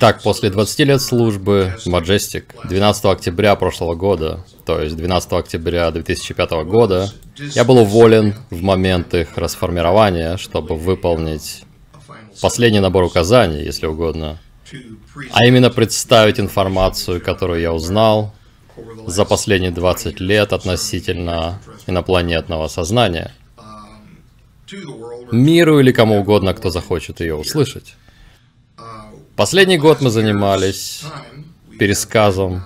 Итак, после 20 лет службы Majestic, 12 октября прошлого года, то есть 12 октября 2005 года, я был уволен в момент их расформирования, чтобы выполнить последний набор указаний, если угодно, а именно представить информацию, которую я узнал за последние 20 лет относительно инопланетного сознания. Миру или кому угодно, кто захочет ее услышать. Последний год мы занимались пересказом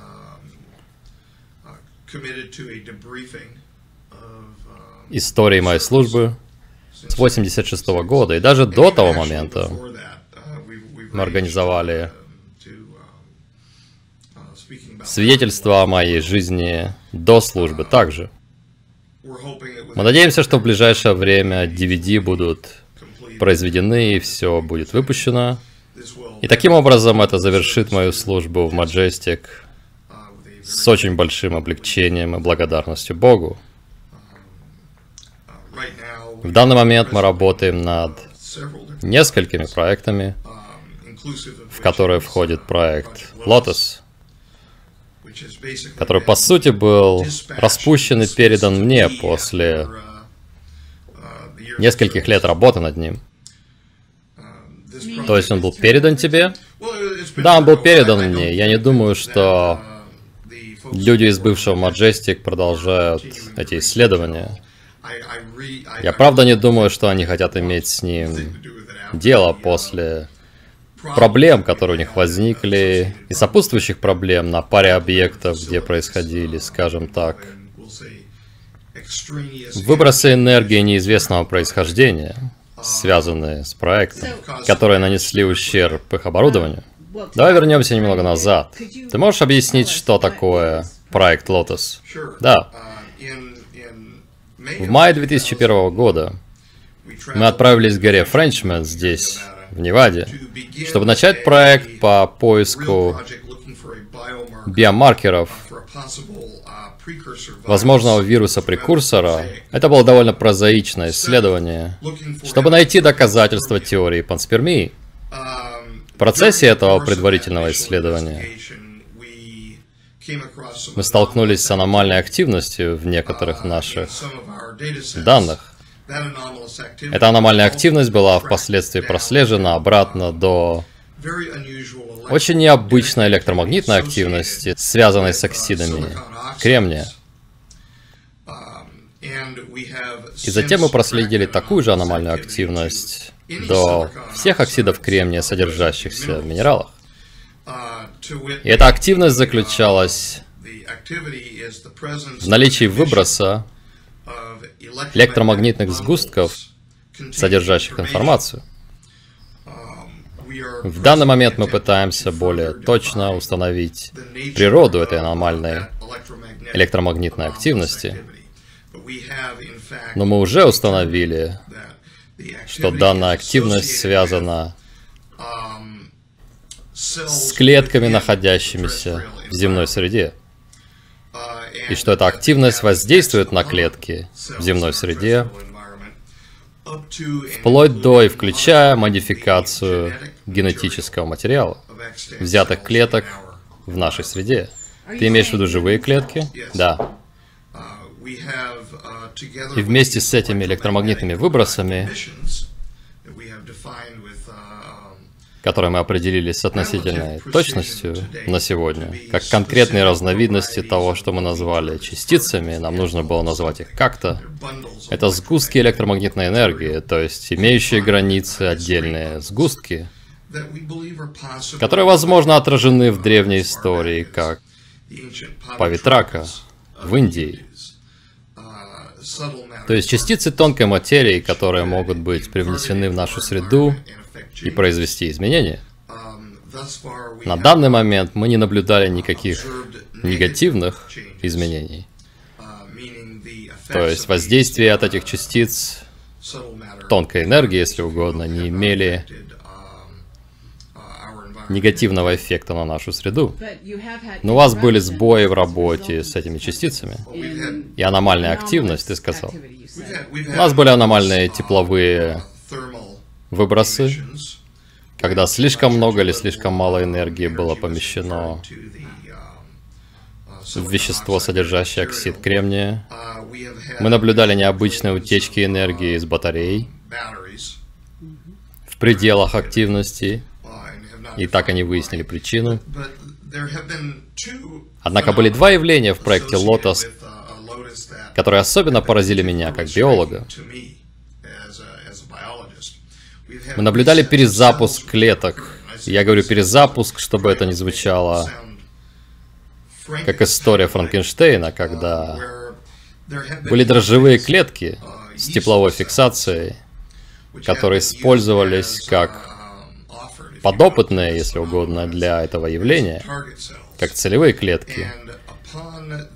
истории моей службы с 86 -го года. И даже до того момента мы организовали свидетельство о моей жизни до службы также. Мы надеемся, что в ближайшее время DVD будут произведены и все будет выпущено. И таким образом это завершит мою службу в Majestic с очень большим облегчением и благодарностью Богу. В данный момент мы работаем над несколькими проектами, в которые входит проект Lotus, который по сути был распущен и передан мне после нескольких лет работы над ним. То есть он был передан тебе? Да, он был передан мне. Я не думаю, что люди из бывшего Majestic продолжают эти исследования. Я правда не думаю, что они хотят иметь с ним дело после проблем, которые у них возникли, и сопутствующих проблем на паре объектов, где происходили, скажем так, выбросы энергии неизвестного происхождения, связанные с проектом, которые нанесли ущерб их оборудованию. Давай вернемся немного назад. Ты можешь объяснить, что такое проект Lotus? Да. В мае 2001 года мы отправились к горе Френчмен здесь, в Неваде, чтобы начать проект по поиску биомаркеров возможного вируса-прекурсора. Это было довольно прозаичное исследование, чтобы найти доказательства теории панспермии. В процессе этого предварительного исследования мы столкнулись с аномальной активностью в некоторых наших данных. Эта аномальная активность была впоследствии прослежена обратно до очень необычной электромагнитной активности, связанной с оксидами кремния. И затем мы проследили такую же аномальную активность до всех оксидов кремния, содержащихся в минералах. И эта активность заключалась в наличии выброса электромагнитных сгустков, содержащих информацию. В данный момент мы пытаемся более точно установить природу этой аномальной электромагнитной активности, но мы уже установили, что данная активность связана с клетками, находящимися в земной среде и что эта активность воздействует на клетки в земной среде, вплоть до и включая модификацию генетического материала, взятых клеток в нашей среде. Ты имеешь в виду живые клетки? Да. И вместе с этими электромагнитными выбросами которые мы определили с относительной точностью на сегодня, как конкретные разновидности того, что мы назвали частицами, нам нужно было назвать их как-то. Это сгустки электромагнитной энергии, то есть имеющие границы отдельные сгустки, которые, возможно, отражены в древней истории, как Павитрака в Индии. То есть частицы тонкой материи, которые могут быть привнесены в нашу среду и произвести изменения. На данный момент мы не наблюдали никаких негативных изменений. То есть воздействие от этих частиц тонкой энергии, если угодно, не имели негативного эффекта на нашу среду. Но у вас были сбои в работе с этими частицами. И аномальная активность, ты сказал. У нас были аномальные тепловые выбросы, когда слишком много или слишком мало энергии было помещено в вещество, содержащее оксид кремния. Мы наблюдали необычные утечки энергии из батарей в пределах активности, и так они выяснили причину. Однако были два явления в проекте Lotus, которые особенно поразили меня как биолога. Мы наблюдали перезапуск клеток. Я говорю перезапуск, чтобы это не звучало как история Франкенштейна, когда были дрожжевые клетки с тепловой фиксацией, которые использовались как подопытные, если угодно, для этого явления, как целевые клетки.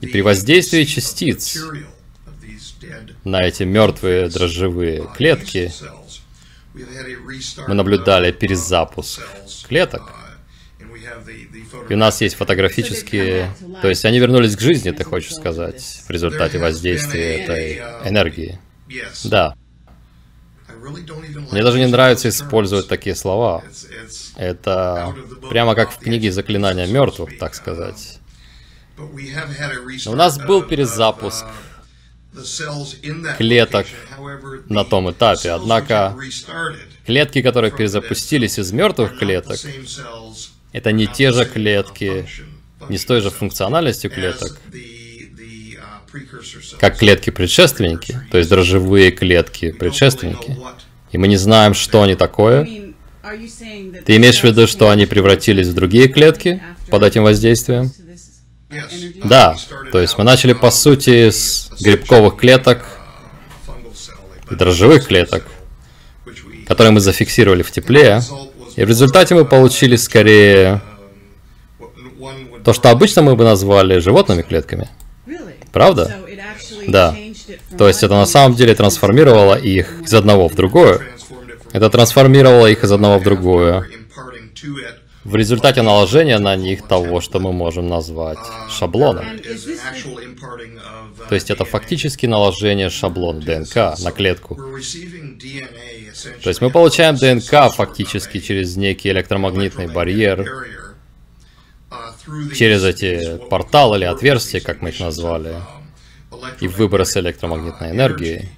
И при воздействии частиц на эти мертвые дрожжевые клетки мы наблюдали перезапуск клеток. И у нас есть фотографические... То есть они вернулись к жизни, ты хочешь сказать, в результате воздействия этой энергии. Да. Мне даже не нравится использовать такие слова. Это прямо как в книге «Заклинания мертвых», так сказать. Но у нас был перезапуск клеток на том этапе, однако клетки, которые перезапустились из мертвых клеток, это не те же клетки, не с той же функциональностью клеток, как клетки-предшественники, то есть дрожжевые клетки-предшественники. И мы не знаем, что они такое. Ты имеешь в виду, что они превратились в другие клетки под этим воздействием? Да, то есть мы начали по сути с грибковых клеток, дрожжевых клеток, которые мы зафиксировали в тепле, и в результате мы получили скорее то, что обычно мы бы назвали животными клетками. Правда? Да. То есть это на самом деле трансформировало их из одного в другое. Это трансформировало их из одного в другое. В результате наложения на них того, что мы можем назвать шаблоном. То есть это фактически наложение шаблона ДНК на клетку. То есть мы получаем ДНК фактически через некий электромагнитный барьер, через эти порталы или отверстия, как мы их назвали, и выброс электромагнитной энергии,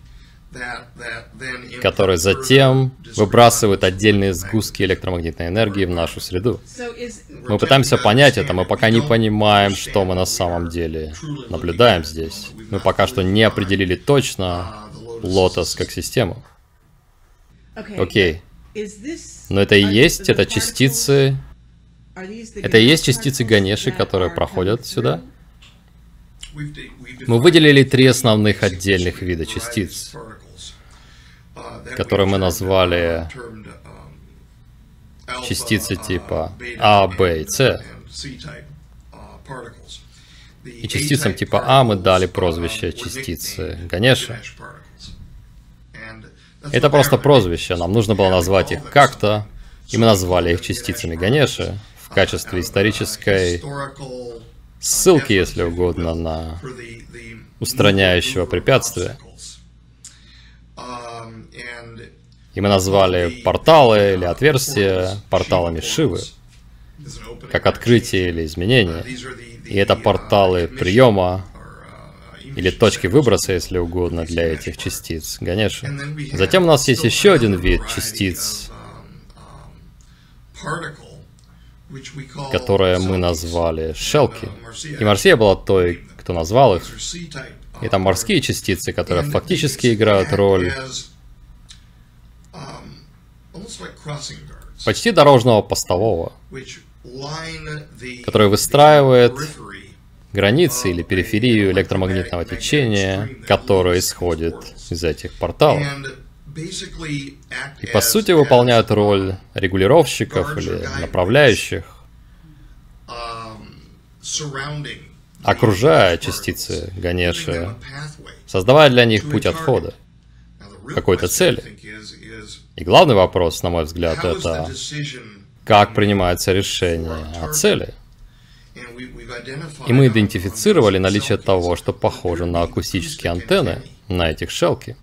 который затем выбрасывает отдельные сгустки электромагнитной энергии в нашу среду. Мы пытаемся понять это, мы пока не понимаем, что мы на самом деле наблюдаем здесь. Мы пока что не определили точно Лотос как систему. Окей. Но это и есть, это частицы... Это и есть частицы Ганеши, которые проходят сюда? Мы выделили три основных отдельных вида частиц, которые мы назвали частицы типа А, Б и С. И частицам типа А мы дали прозвище частицы Ганеша. Это просто прозвище, нам нужно было назвать их как-то, и мы назвали их частицами Ганеши в качестве исторической ссылки, если угодно, на устраняющего препятствия. И мы назвали порталы или отверстия порталами Шивы, как открытие или изменение. И это порталы приема или точки выброса, если угодно, для этих частиц Ганеши. Затем у нас есть еще один вид частиц, которые мы назвали шелки. И Марсия была той, кто назвал их. И там морские частицы, которые фактически играют роль почти дорожного постового, который выстраивает границы или периферию электромагнитного течения, которое исходит из этих порталов. И по сути выполняют роль регулировщиков или направляющих, окружая частицы Ганеши, создавая для них путь отхода какой-то цели. И главный вопрос, на мой взгляд, это как принимается решение о цели. И мы идентифицировали наличие того, что похоже на акустические антенны на этих шелке.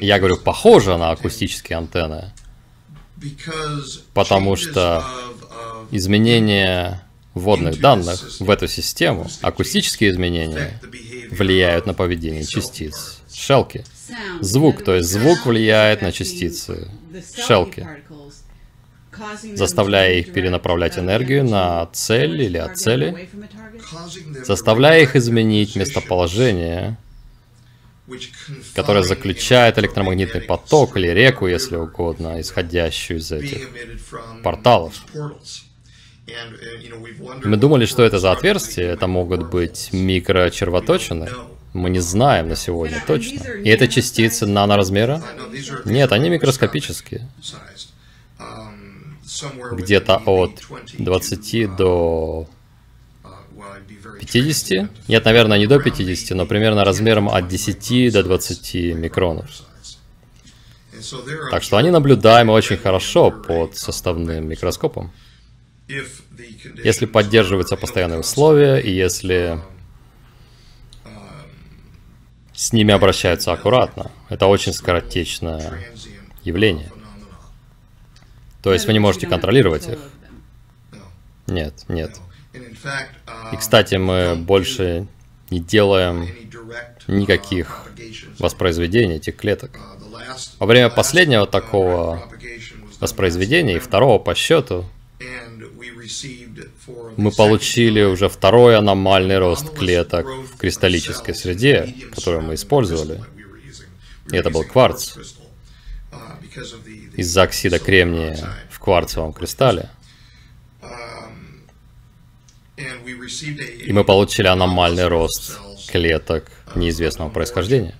Я говорю, похоже на акустические антенны, потому что изменения вводных данных в эту систему, акустические изменения, влияют на поведение частиц. Шелки. Звук, то есть звук влияет на частицы. Шелки заставляя их перенаправлять энергию на цель или от цели, заставляя их изменить местоположение, которое заключает электромагнитный поток или реку, если угодно, исходящую из этих порталов. Мы думали, что это за отверстия, это могут быть микрочервоточины. Мы не знаем на сегодня точно. И это частицы наноразмера? Нет, они микроскопические где-то от 20 до 50. Нет, наверное, не до 50, но примерно размером от 10 до 20 микронов. Так что они наблюдаемы очень хорошо под составным микроскопом. Если поддерживаются постоянные условия, и если с ними обращаются аккуратно, это очень скоротечное явление. То есть вы не можете контролировать их? Нет, нет. И, кстати, мы больше не делаем никаких воспроизведений этих клеток. Во время последнего такого воспроизведения и второго по счету мы получили уже второй аномальный рост клеток в кристаллической среде, которую мы использовали. И это был кварц из-за оксида кремния в кварцевом кристалле. И мы получили аномальный рост клеток неизвестного происхождения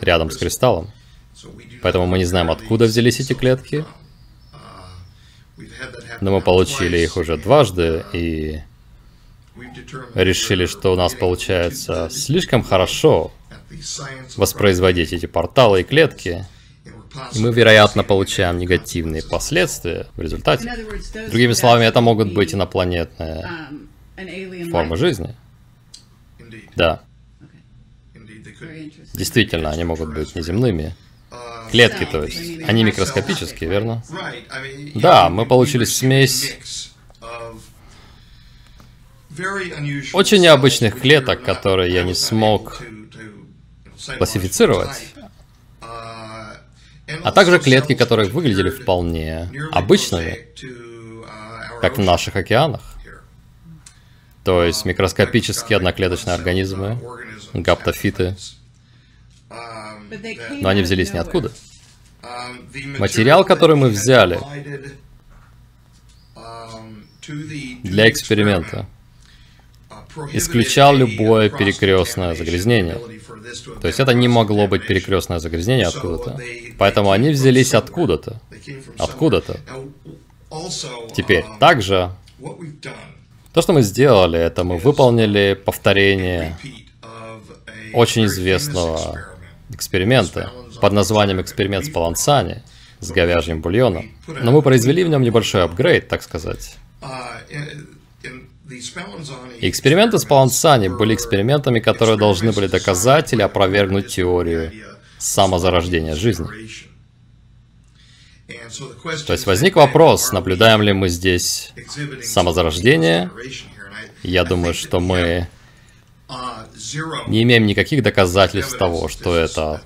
рядом с кристаллом. Поэтому мы не знаем, откуда взялись эти клетки, но мы получили их уже дважды и решили, что у нас получается слишком хорошо воспроизводить эти порталы и клетки, и мы, вероятно, получаем негативные последствия в результате. Другими словами, это могут быть инопланетные формы жизни. Да. Действительно, они могут быть неземными. Клетки, то есть. Они микроскопические, верно? Да, мы получили смесь очень необычных клеток, которые я не смог классифицировать а также клетки, которые выглядели вполне обычными, как в наших океанах. То есть микроскопические одноклеточные организмы, гаптофиты. Но они взялись ниоткуда. Материал, который мы взяли для эксперимента, исключал любое перекрестное загрязнение. То есть это не могло быть перекрестное загрязнение откуда-то. Поэтому они взялись откуда-то. Откуда-то. Теперь, также, то, что мы сделали, это мы выполнили повторение очень известного эксперимента под названием «Эксперимент с Палансани» с говяжьим бульоном. Но мы произвели в нем небольшой апгрейд, так сказать. Эксперименты с Палансани были экспериментами, которые должны были доказать или опровергнуть теорию самозарождения жизни. То есть возник вопрос, наблюдаем ли мы здесь самозарождение. Я думаю, что мы не имеем никаких доказательств того, что это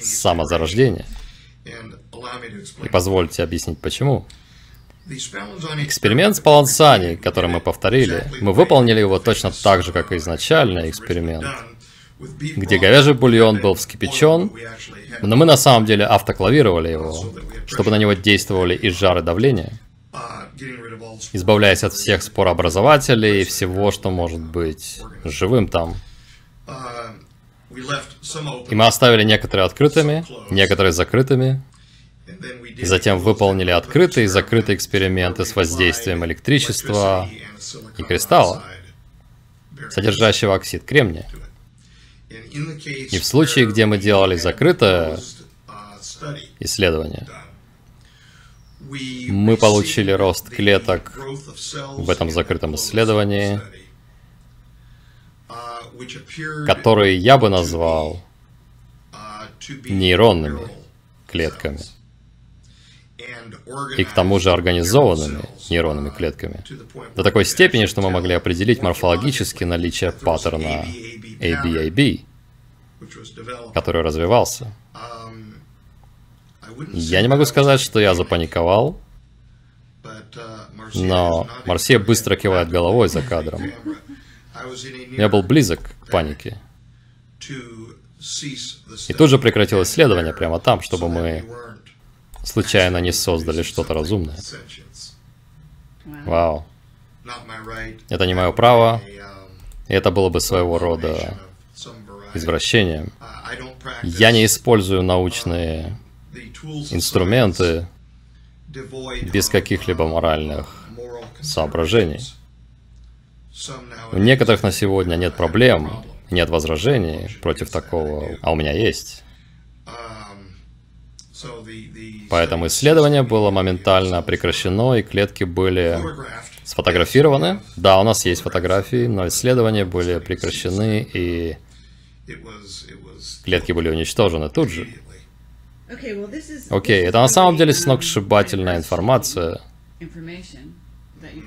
самозарождение. И позвольте объяснить почему. Эксперимент с Палансани, который мы повторили, мы выполнили его точно так же, как и изначальный эксперимент, где говяжий бульон был вскипячен, но мы на самом деле автоклавировали его, чтобы на него действовали и жар, и давление, избавляясь от всех спорообразователей и всего, что может быть живым там. И мы оставили некоторые открытыми, некоторые закрытыми, Затем выполнили открытые и закрытые эксперименты с воздействием электричества и кристалла, содержащего оксид кремния. И в случае, где мы делали закрытое исследование, мы получили рост клеток в этом закрытом исследовании, которые я бы назвал нейронными клетками. и к тому же организованными нейронными клетками. До такой степени, что мы могли определить морфологически наличие паттерна ABAB, который развивался. Я не могу сказать, что я запаниковал, но Марсия быстро кивает головой за кадром. Я был близок к панике. И тут же прекратил исследование прямо там, чтобы мы случайно не создали что-то разумное. Вау. Это не мое право, и это было бы своего рода извращением. Я не использую научные инструменты без каких-либо моральных соображений. У некоторых на сегодня нет проблем, нет возражений против такого, а у меня есть. Поэтому исследование было моментально прекращено, и клетки были сфотографированы. Да, у нас есть фотографии, но исследования были прекращены, и клетки были уничтожены тут же. Окей, это на самом деле сногсшибательная информация,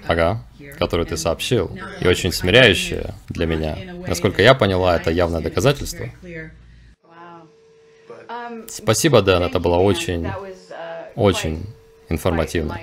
ага, которую ты сообщил, и очень смиряющая для меня. Насколько я поняла, это явное доказательство. Спасибо, Дэн, это было очень, очень информативно.